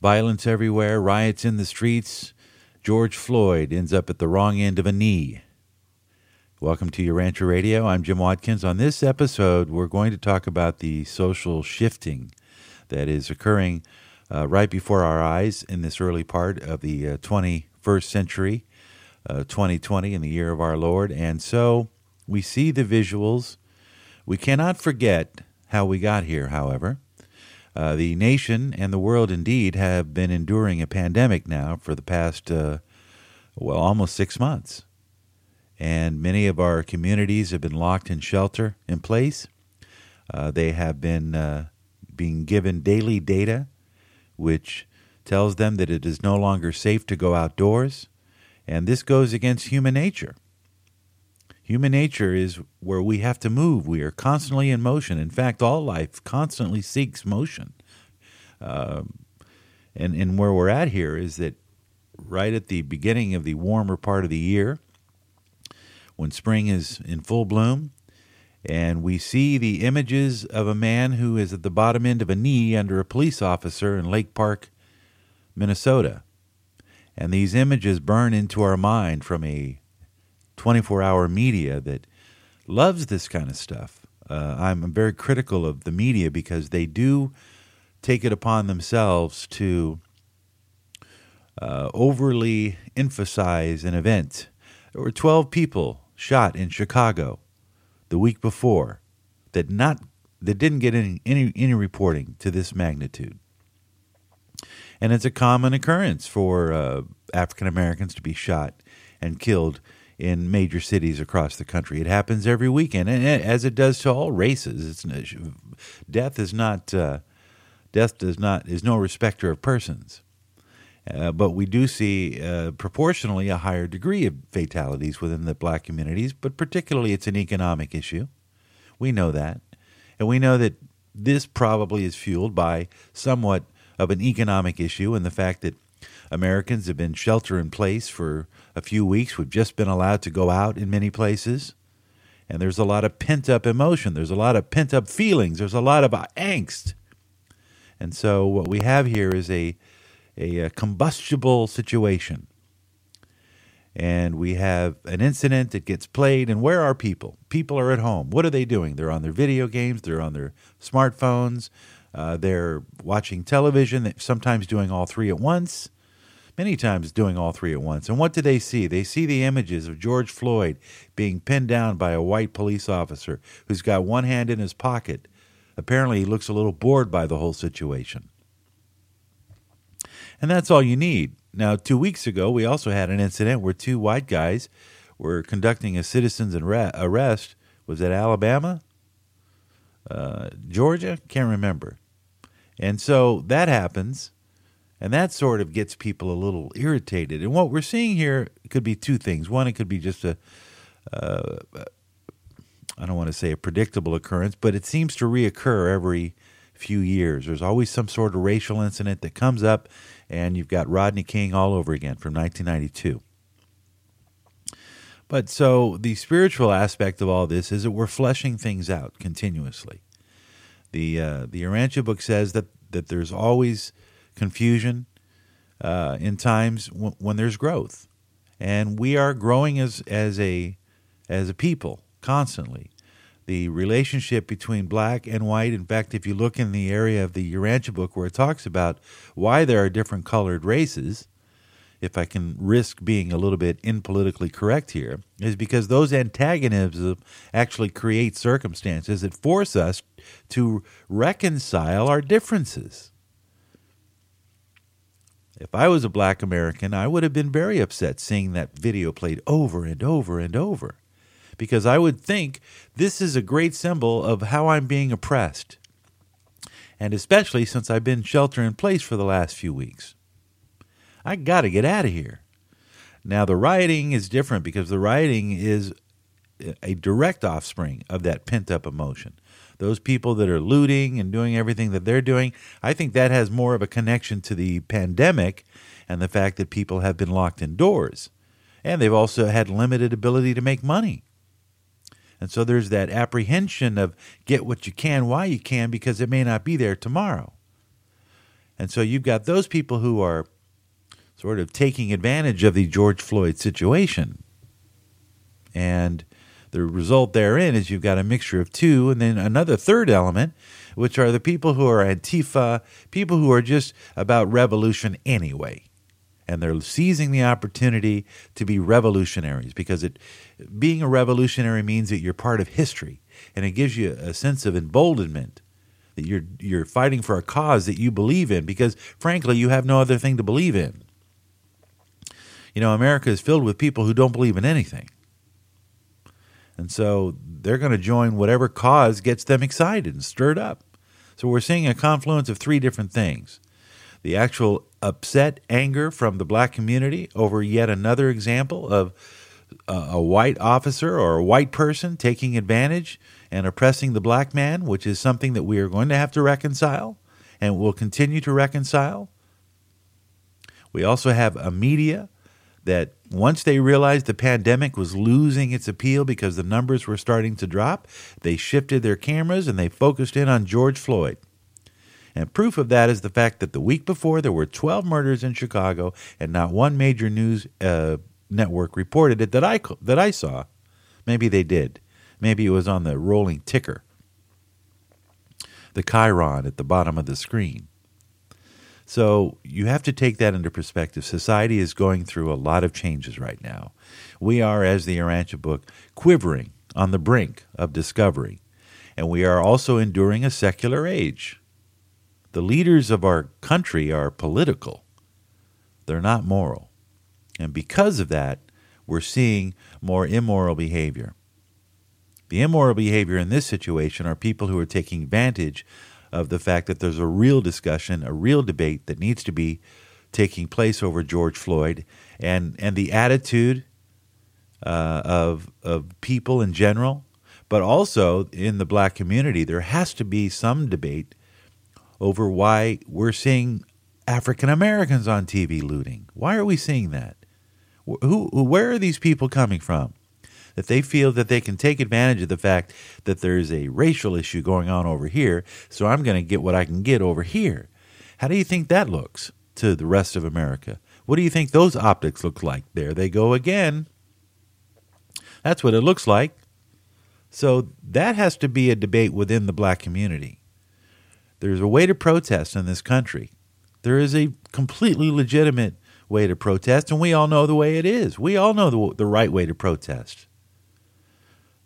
Violence everywhere, riots in the streets. George Floyd ends up at the wrong end of a knee. Welcome to Urantia Radio. I'm Jim Watkins. On this episode, we're going to talk about the social shifting that is occurring uh, right before our eyes in this early part of the uh, 21st century, uh, 2020, in the year of our Lord. And so we see the visuals. We cannot forget how we got here, however. Uh, the nation and the world indeed have been enduring a pandemic now for the past, uh, well, almost six months and many of our communities have been locked in shelter in place. Uh, they have been uh, being given daily data, which tells them that it is no longer safe to go outdoors, and this goes against human nature. Human nature is where we have to move. We are constantly in motion. In fact, all life constantly seeks motion. Uh, and, and where we're at here is that right at the beginning of the warmer part of the year, when spring is in full bloom, and we see the images of a man who is at the bottom end of a knee under a police officer in Lake Park, Minnesota. And these images burn into our mind from a 24 hour media that loves this kind of stuff. Uh, I'm very critical of the media because they do take it upon themselves to uh, overly emphasize an event. There were 12 people shot in Chicago the week before that not that didn't get any, any any reporting to this magnitude. And it's a common occurrence for uh, African Americans to be shot and killed in major cities across the country. It happens every weekend, and as it does to all races. It's death is not uh, death does not is no respecter of persons. Uh, but we do see uh, proportionally a higher degree of fatalities within the black communities, but particularly it's an economic issue. We know that. And we know that this probably is fueled by somewhat of an economic issue and the fact that Americans have been shelter in place for a few weeks. We've just been allowed to go out in many places. And there's a lot of pent up emotion. There's a lot of pent up feelings. There's a lot of angst. And so what we have here is a a, a combustible situation. And we have an incident that gets played, and where are people? People are at home. What are they doing? They're on their video games, they're on their smartphones, uh, they're watching television, sometimes doing all three at once, many times doing all three at once. And what do they see? They see the images of George Floyd being pinned down by a white police officer who's got one hand in his pocket. Apparently, he looks a little bored by the whole situation. And that's all you need. Now, two weeks ago, we also had an incident where two white guys were conducting a citizen's arrest. Was it Alabama? Uh, Georgia? Can't remember. And so that happens, and that sort of gets people a little irritated. And what we're seeing here could be two things. One, it could be just a, uh, I don't want to say a predictable occurrence, but it seems to reoccur every few years. There's always some sort of racial incident that comes up and you've got Rodney King all over again from 1992. But so the spiritual aspect of all this is that we're fleshing things out continuously. The uh, the Urantia book says that that there's always confusion uh, in times w- when there's growth, and we are growing as as a as a people constantly the relationship between black and white. In fact, if you look in the area of the Urantia book where it talks about why there are different colored races, if I can risk being a little bit impolitically correct here, is because those antagonisms actually create circumstances that force us to reconcile our differences. If I was a black American, I would have been very upset seeing that video played over and over and over because I would think this is a great symbol of how I'm being oppressed. And especially since I've been shelter in place for the last few weeks. I got to get out of here. Now, the rioting is different because the rioting is a direct offspring of that pent up emotion. Those people that are looting and doing everything that they're doing, I think that has more of a connection to the pandemic and the fact that people have been locked indoors. And they've also had limited ability to make money. And so there's that apprehension of get what you can while you can because it may not be there tomorrow. And so you've got those people who are sort of taking advantage of the George Floyd situation. And the result therein is you've got a mixture of two, and then another third element, which are the people who are Antifa, people who are just about revolution anyway. And they're seizing the opportunity to be revolutionaries because it, being a revolutionary means that you're part of history and it gives you a sense of emboldenment that you're, you're fighting for a cause that you believe in because, frankly, you have no other thing to believe in. You know, America is filled with people who don't believe in anything. And so they're going to join whatever cause gets them excited and stirred up. So we're seeing a confluence of three different things the actual upset anger from the black community over yet another example of a white officer or a white person taking advantage and oppressing the black man, which is something that we are going to have to reconcile and will continue to reconcile. We also have a media that once they realized the pandemic was losing its appeal because the numbers were starting to drop, they shifted their cameras and they focused in on George Floyd. And proof of that is the fact that the week before there were 12 murders in Chicago and not one major news uh, network reported it that I that I saw. Maybe they did. Maybe it was on the rolling ticker. The chyron at the bottom of the screen. So you have to take that into perspective. Society is going through a lot of changes right now. We are, as the Urantia book, quivering on the brink of discovery, and we are also enduring a secular age. The leaders of our country are political, they're not moral. And because of that, we're seeing more immoral behavior. The immoral behavior in this situation are people who are taking advantage of the fact that there's a real discussion, a real debate that needs to be taking place over George Floyd, and and the attitude uh, of of people in general, but also in the black community, there has to be some debate over why we're seeing African Americans on TV looting. Why are we seeing that? Who, where are these people coming from? That they feel that they can take advantage of the fact that there's a racial issue going on over here, so I'm going to get what I can get over here. How do you think that looks to the rest of America? What do you think those optics look like? There they go again. That's what it looks like. So that has to be a debate within the black community. There's a way to protest in this country. There is a completely legitimate way to protest, and we all know the way it is. We all know the, the right way to protest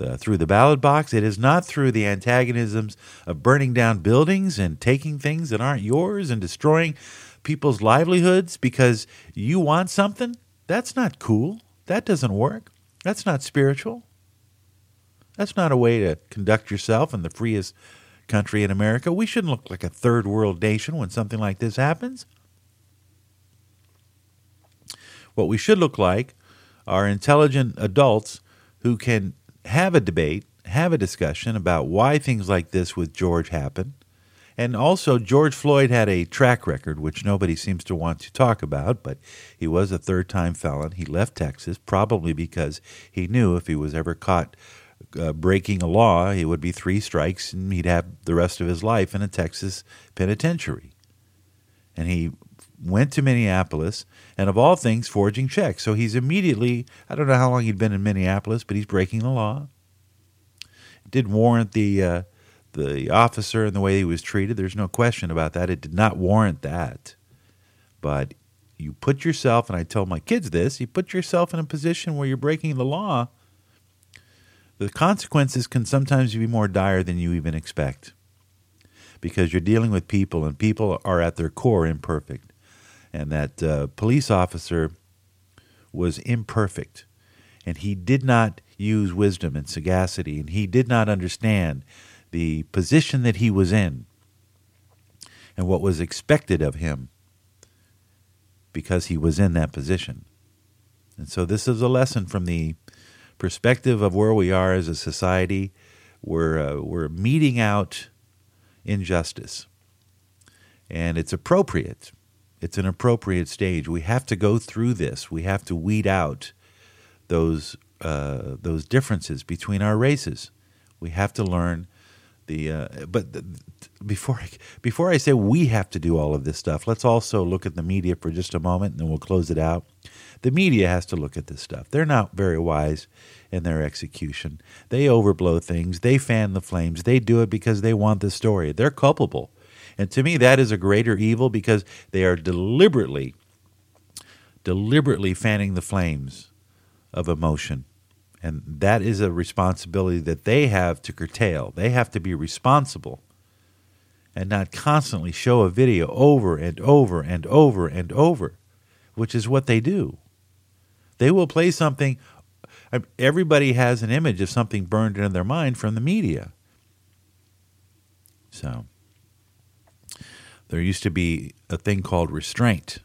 uh, through the ballot box. It is not through the antagonisms of burning down buildings and taking things that aren't yours and destroying people's livelihoods because you want something. That's not cool. That doesn't work. That's not spiritual. That's not a way to conduct yourself in the freest country in America. We shouldn't look like a third world nation when something like this happens. What we should look like are intelligent adults who can have a debate, have a discussion about why things like this with George happened. And also, George Floyd had a track record, which nobody seems to want to talk about, but he was a third time felon. He left Texas, probably because he knew if he was ever caught uh, breaking a law, it would be three strikes and he'd have the rest of his life in a Texas penitentiary. And he went to Minneapolis, and of all things, forging checks. So he's immediately, I don't know how long he'd been in Minneapolis, but he's breaking the law. It did warrant the, uh, the officer and the way he was treated. There's no question about that. It did not warrant that. But you put yourself, and I tell my kids this, you put yourself in a position where you're breaking the law. The consequences can sometimes be more dire than you even expect because you're dealing with people, and people are at their core imperfect and that uh, police officer was imperfect, and he did not use wisdom and sagacity, and he did not understand the position that he was in and what was expected of him because he was in that position. And so, this is a lesson from the perspective of where we are as a society. We're, uh, we're meeting out injustice, and it's appropriate it's an appropriate stage. We have to go through this. We have to weed out those uh, those differences between our races. We have to learn the uh, but the, before I, before I say we have to do all of this stuff, let's also look at the media for just a moment, and then we'll close it out. The media has to look at this stuff. They're not very wise in their execution. They overblow things. They fan the flames. They do it because they want the story. They're culpable. And to me, that is a greater evil because they are deliberately, deliberately fanning the flames of emotion. And that is a responsibility that they have to curtail. They have to be responsible and not constantly show a video over and over and over and over, which is what they do. They will play something. Everybody has an image of something burned into their mind from the media. So there used to be a thing called restraint.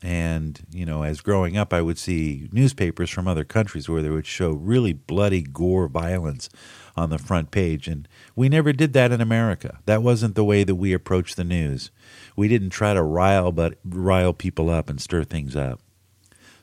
And, you know, as growing up, I would see newspapers from other countries where they would show really bloody gore violence on the front page. And we never did that in America. That wasn't the way that we approached the news. We didn't try to rile, but rile people up and stir things up.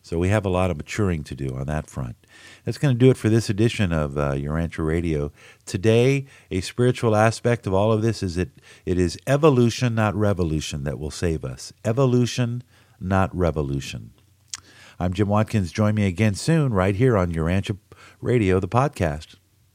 So we have a lot of maturing to do on that front. That's going to do it for this edition of uh, Urantia Radio. Today, a spiritual aspect of all of this is that it is evolution, not revolution, that will save us. Evolution, not revolution. I'm Jim Watkins. Join me again soon, right here on Urantia Radio, the podcast.